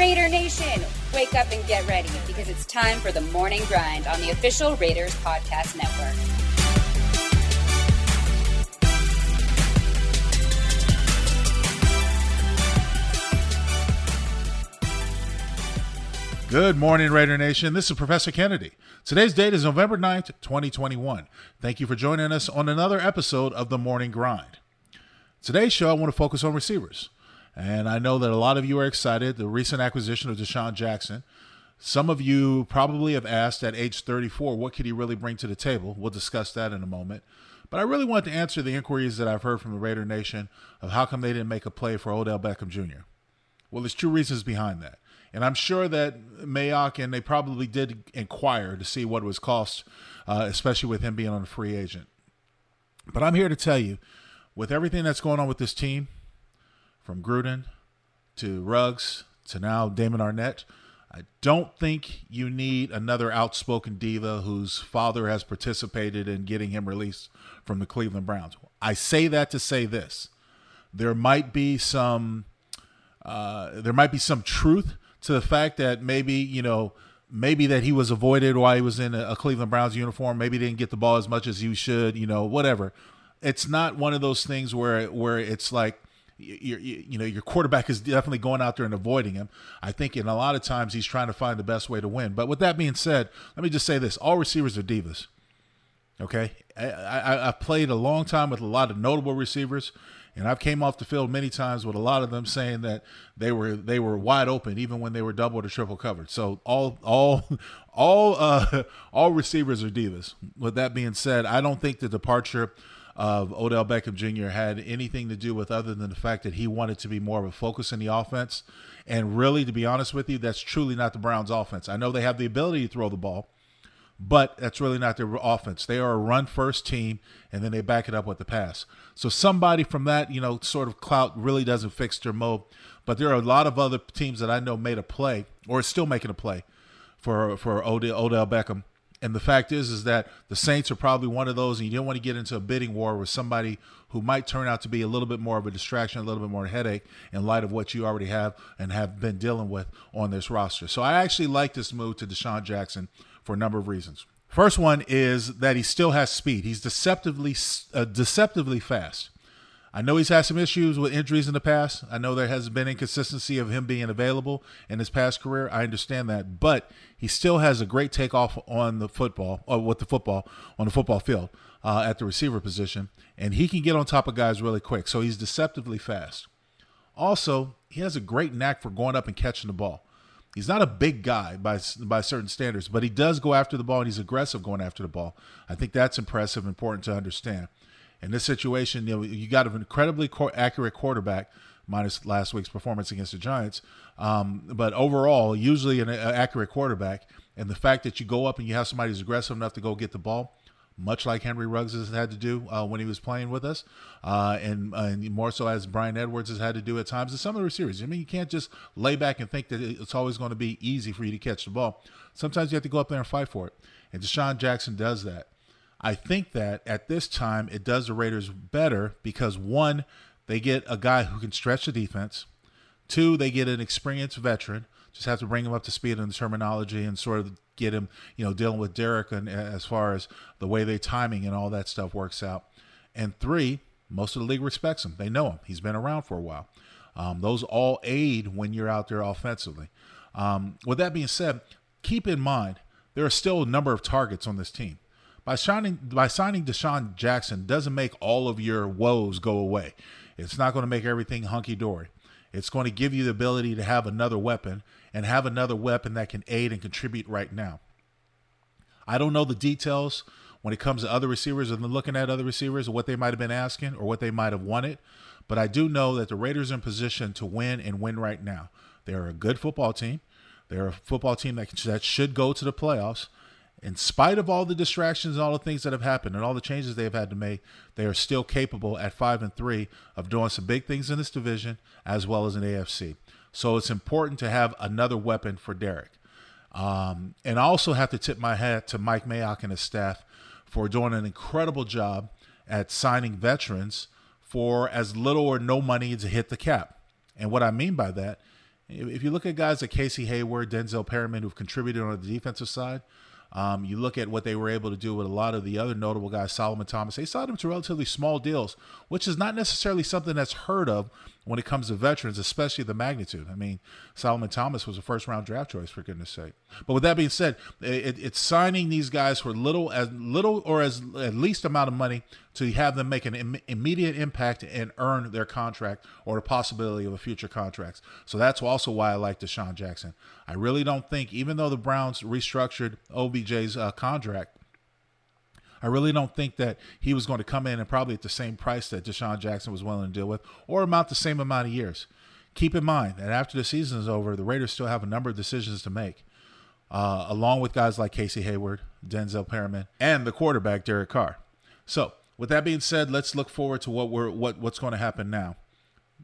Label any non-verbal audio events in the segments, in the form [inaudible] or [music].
Raider Nation, wake up and get ready because it's time for the morning grind on the official Raiders Podcast Network. Good morning, Raider Nation. This is Professor Kennedy. Today's date is November 9th, 2021. Thank you for joining us on another episode of The Morning Grind. Today's show, I want to focus on receivers. And I know that a lot of you are excited. The recent acquisition of DeSean Jackson. Some of you probably have asked at age 34, what could he really bring to the table? We'll discuss that in a moment. But I really want to answer the inquiries that I've heard from the Raider Nation of how come they didn't make a play for Odell Beckham Jr. Well, there's two reasons behind that. And I'm sure that Mayock and they probably did inquire to see what it was cost, uh, especially with him being on a free agent. But I'm here to tell you, with everything that's going on with this team, from Gruden to Ruggs to now Damon Arnette. I don't think you need another outspoken diva whose father has participated in getting him released from the Cleveland Browns. I say that to say this: there might be some, uh, there might be some truth to the fact that maybe you know, maybe that he was avoided while he was in a, Cleveland Browns uniform. Maybe didn't get the ball as much as he should. You know, whatever. It's not one of those things where where it's like you, you know your quarterback is definitely going out there and avoiding him. I think in a lot of times he's trying to find the best way to win. But with that being said, let me just say this: all receivers are divas. Okay, I, I, I've played a long time with a lot of notable receivers, and I've came off the field many times with a lot of them saying that they were they were wide open even when they were double or triple covered. So all all all uh, [laughs] all receivers are divas. With that being said, I don't think the departure of Odell Beckham Jr. had anything to do with other than the fact that he wanted to be more of a focus in the offense. And really, to be honest with you, that's truly not the Browns' offense. I know they have the ability to throw the ball, but that's really not their offense. They are a run first team, and then they back it up with the pass. So somebody from that, you know, sort of clout really doesn't fix their mode. But there are a lot of other teams that I know made a play or still making a play for for Odell, Odell Beckham and the fact is, is that the Saints are probably one of those, and you don't want to get into a bidding war with somebody who might turn out to be a little bit more of a distraction, a little bit more headache in light of what you already have and have been dealing with on this roster. So I actually like this move to DeSean Jackson for a number of reasons. First one is that he still has speed. He's deceptively, uh, deceptively fast. I know he's had some issues with injuries in the past. I know there has been inconsistency of him being available in his past career. I understand that, but he still has a great takeoff on the football or with the football on the football field uh, at the receiver position, and he can get on top of guys really quick. So he's deceptively fast. Also, he has a great knack for going up and catching the ball. He's not a big guy by by certain standards, but he does go after the ball and he's aggressive going after the ball. I think that's impressive, important to understand in this situation, you know, you got an incredibly accurate quarterback, minus last week's performance against the Giants. Um, but overall, usually an accurate quarterback, and the fact that you go up and you have somebody who's aggressive enough to go get the ball, much like Henry Ruggs has had to do uh, when he was playing with us, uh, and, uh, and, more so as Bryan Edwards has had to do at times. And some of the series. I mean, you can't just lay back and think that it's always going to be easy for you to catch the ball. Sometimes you have to go up there and fight for it. And DeSean Jackson does that. I think that at this time it does the Raiders better because one, they get a guy who can stretch the defense. Two, they get an experienced veteran. Just have to bring him up to speed on the terminology and sort of get him, you know, dealing with Derek and as far as the way they timing and all that stuff works out. And three, most of the league respects him. They know him. He's been around for a while. Um, those all aid when you're out there offensively. Um, with that being said, keep in mind there are still a number of targets on this team by signing by signing DeSean Jackson doesn't make all of your woes go away. It's not going to make everything hunky dory. It's going to give you the ability to have another weapon and have another weapon that can aid and contribute right now. I don't know the details when it comes to other receivers and looking at other receivers or what they might have been asking or what they might have wanted, but I do know that the Raiders are in position to win and win right now. They're a good football team. They're a football team that, that should go to the playoffs in spite of all the distractions and all the things that have happened and all the changes they've had to make, they are still capable at five and three of doing some big things in this division as well as in AFC. So it's important to have another weapon for Derek. Um, and I also have to tip my hat to Mike Mayock and his staff for doing an incredible job at signing veterans for as little or no money to hit the cap. And what I mean by that If you look at guys like Casey Hayward, Denzel Perryman, who've contributed on the defensive side, um, you look at what they were able to do with a lot of the other notable guys, Solomon Thomas. They signed him to relatively small deals, which is not necessarily something that's heard of when it comes to veterans, especially the magnitude. I mean, Solomon Thomas was a first round draft choice for goodness sake. But with that being said, it, it's signing these guys for little as little or as at least amount of money to have them make an Im- immediate impact and earn their contract or the possibility of a future contracts. So that's also why I like DeSean Jackson. I really don't think, even though the Browns restructured OBJ's uh, contract, I really don't think that he was going to come in and probably at the same price that DeSean Jackson was willing to deal with, or about the same amount of years. Keep in mind that after the season is over, the Raiders still have a number of decisions to make, uh, along with guys like Casey Hayward, Denzel Perryman, and the quarterback Derek Carr. So, with that being said, let's look forward to what we're what what's going to happen now.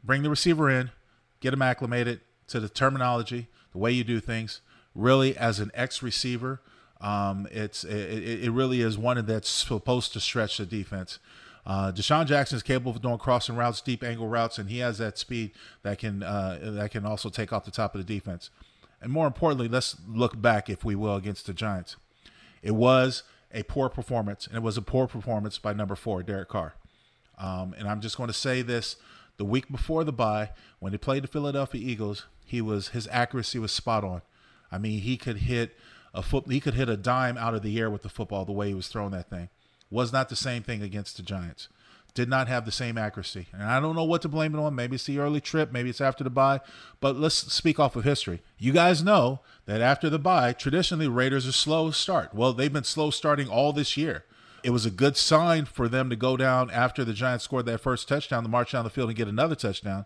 Bring the receiver in, get him acclimated to the terminology, the way you do things. Really, as an ex receiver, um, it's it, it really is one that's supposed to stretch the defense. Uh, DeSean Jackson is capable of doing crossing routes, deep angle routes, and he has that speed that can uh, that can also take off the top of the defense. And more importantly, let's look back, if we will, against the Giants. It was a poor performance, and it was a poor performance by number four, Derek Carr. Um, and I'm just going to say this: the week before the bye, when he played the Philadelphia Eagles, he was his accuracy was spot on. I mean, he could hit a foot. He could hit a dime out of the air with the football the way he was throwing that thing. Was not the same thing against the Giants. Did not have the same accuracy. And I don't know what to blame it on. Maybe it's the early trip. Maybe it's after the bye. But let's speak off of history. You guys know that after the bye, traditionally Raiders are slow start. Well, they've been slow starting all this year. It was a good sign for them to go down after the Giants scored that first touchdown to march down the field and get another touchdown.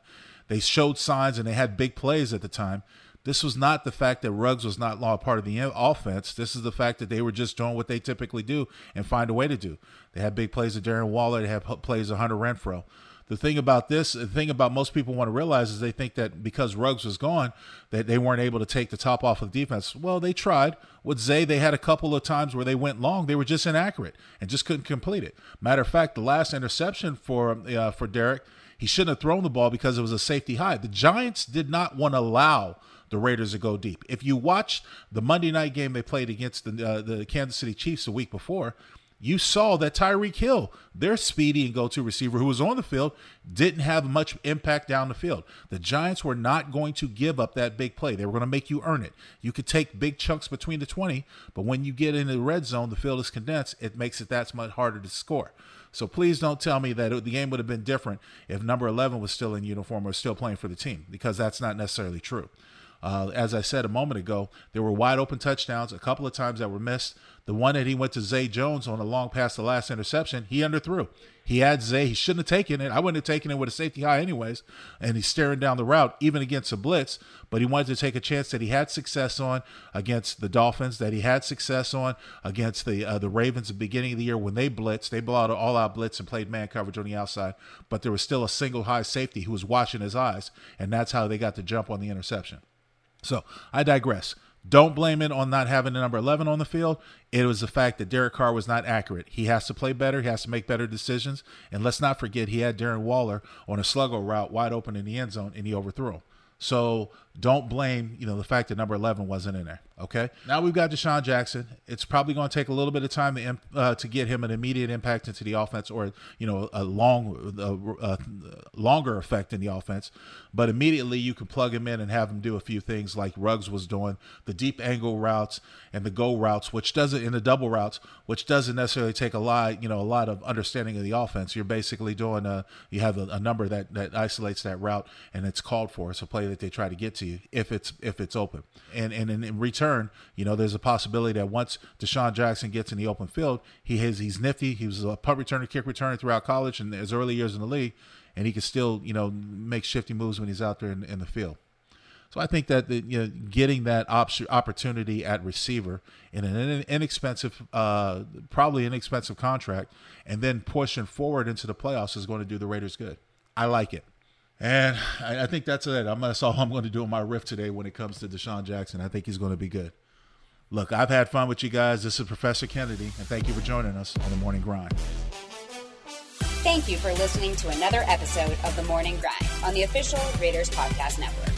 They showed signs and they had big plays at the time. This was not the fact that Ruggs was not a part of the offense. This is the fact that they were just doing what they typically do and find a way to do. They had big plays of Darren Waller. They had plays of Hunter Renfrow. The thing about this, the thing about most people want to realize is they think that because Ruggs was gone, that they weren't able to take the top off of the defense. Well, they tried. With Zay, they had a couple of times where they went long. They were just inaccurate and just couldn't complete it. Matter of fact, the last interception for uh, for Derek, he shouldn't have thrown the ball because it was a safety high. The Giants did not want to allow the Raiders to go deep. If you watch the Monday night game they played against the uh, the Kansas City Chiefs a week before, you saw that Tyreek Hill, their speedy and go-to receiver who was on the field, didn't have much impact down the field. The Giants were not going to give up that big play. They were going to make you earn it. You could take big chunks between the 20, but when you get into the red zone, the field is condensed. It makes it that much harder to score. So please don't tell me that the game would have been different if number 11 was still in uniform or still playing for the team, because that's not necessarily true. Uh, as I said a moment ago, there were wide open touchdowns, a couple of times that were missed. The one that he went to Zay Jones on a long pass, the last interception, he underthrew. He had Zay. He shouldn't have taken it. I wouldn't have taken it with a safety high, anyways. And he's staring down the route, even against a blitz. But he wanted to take a chance that he had success on against the Dolphins, that he had success on against the uh, the Ravens at the beginning of the year when they blitzed. They blew out all out blitz and played man coverage on the outside. But there was still a single high safety who was watching his eyes. And that's how they got the jump on the interception. So I digress. Don't blame it on not having the number 11 on the field. It was the fact that Derek Carr was not accurate. He has to play better. He has to make better decisions. And let's not forget, he had Darren Waller on a sluggo route wide open in the end zone, and he overthrew him. So don't blame, you know, the fact that number 11 wasn't in there. Okay. Now we've got DeSean Jackson. It's probably going to take a little bit of time to, uh, to get him an immediate impact into the offense or, you know, a long, a, a longer effect in the offense. But immediately you can plug him in and have him do a few things like Ruggs was doing, the deep angle routes and the go routes, which doesn't, in the double routes, which doesn't necessarily take a lot, you know, a lot of understanding of the offense. You're basically doing a, you have a, a number that, that isolates that route and it's called for. It's a play that they try to get to you if it's if it's open. And and in, return, you know, there's a possibility that once DeSean Jackson gets in the open field, he has he's nifty. He was a punt returner, kick returner throughout college and his early years in the league, and he can still you know make shifty moves when he's out there in, in the field. So I think that the, you know getting that op- opportunity at receiver in an inexpensive, uh, probably inexpensive contract, and then pushing forward into the playoffs is going to do the Raiders good. I like it. And I, I think that's it. I'm, that's all I'm going to do on my riff today when it comes to DeSean Jackson. I think he's going to be good. Look, I've had fun with you guys. This is Professor Kennedy, and thank you for joining us on the Morning Grind. Thank you for listening to another episode of The Morning Grind on the official Raiders Podcast Network.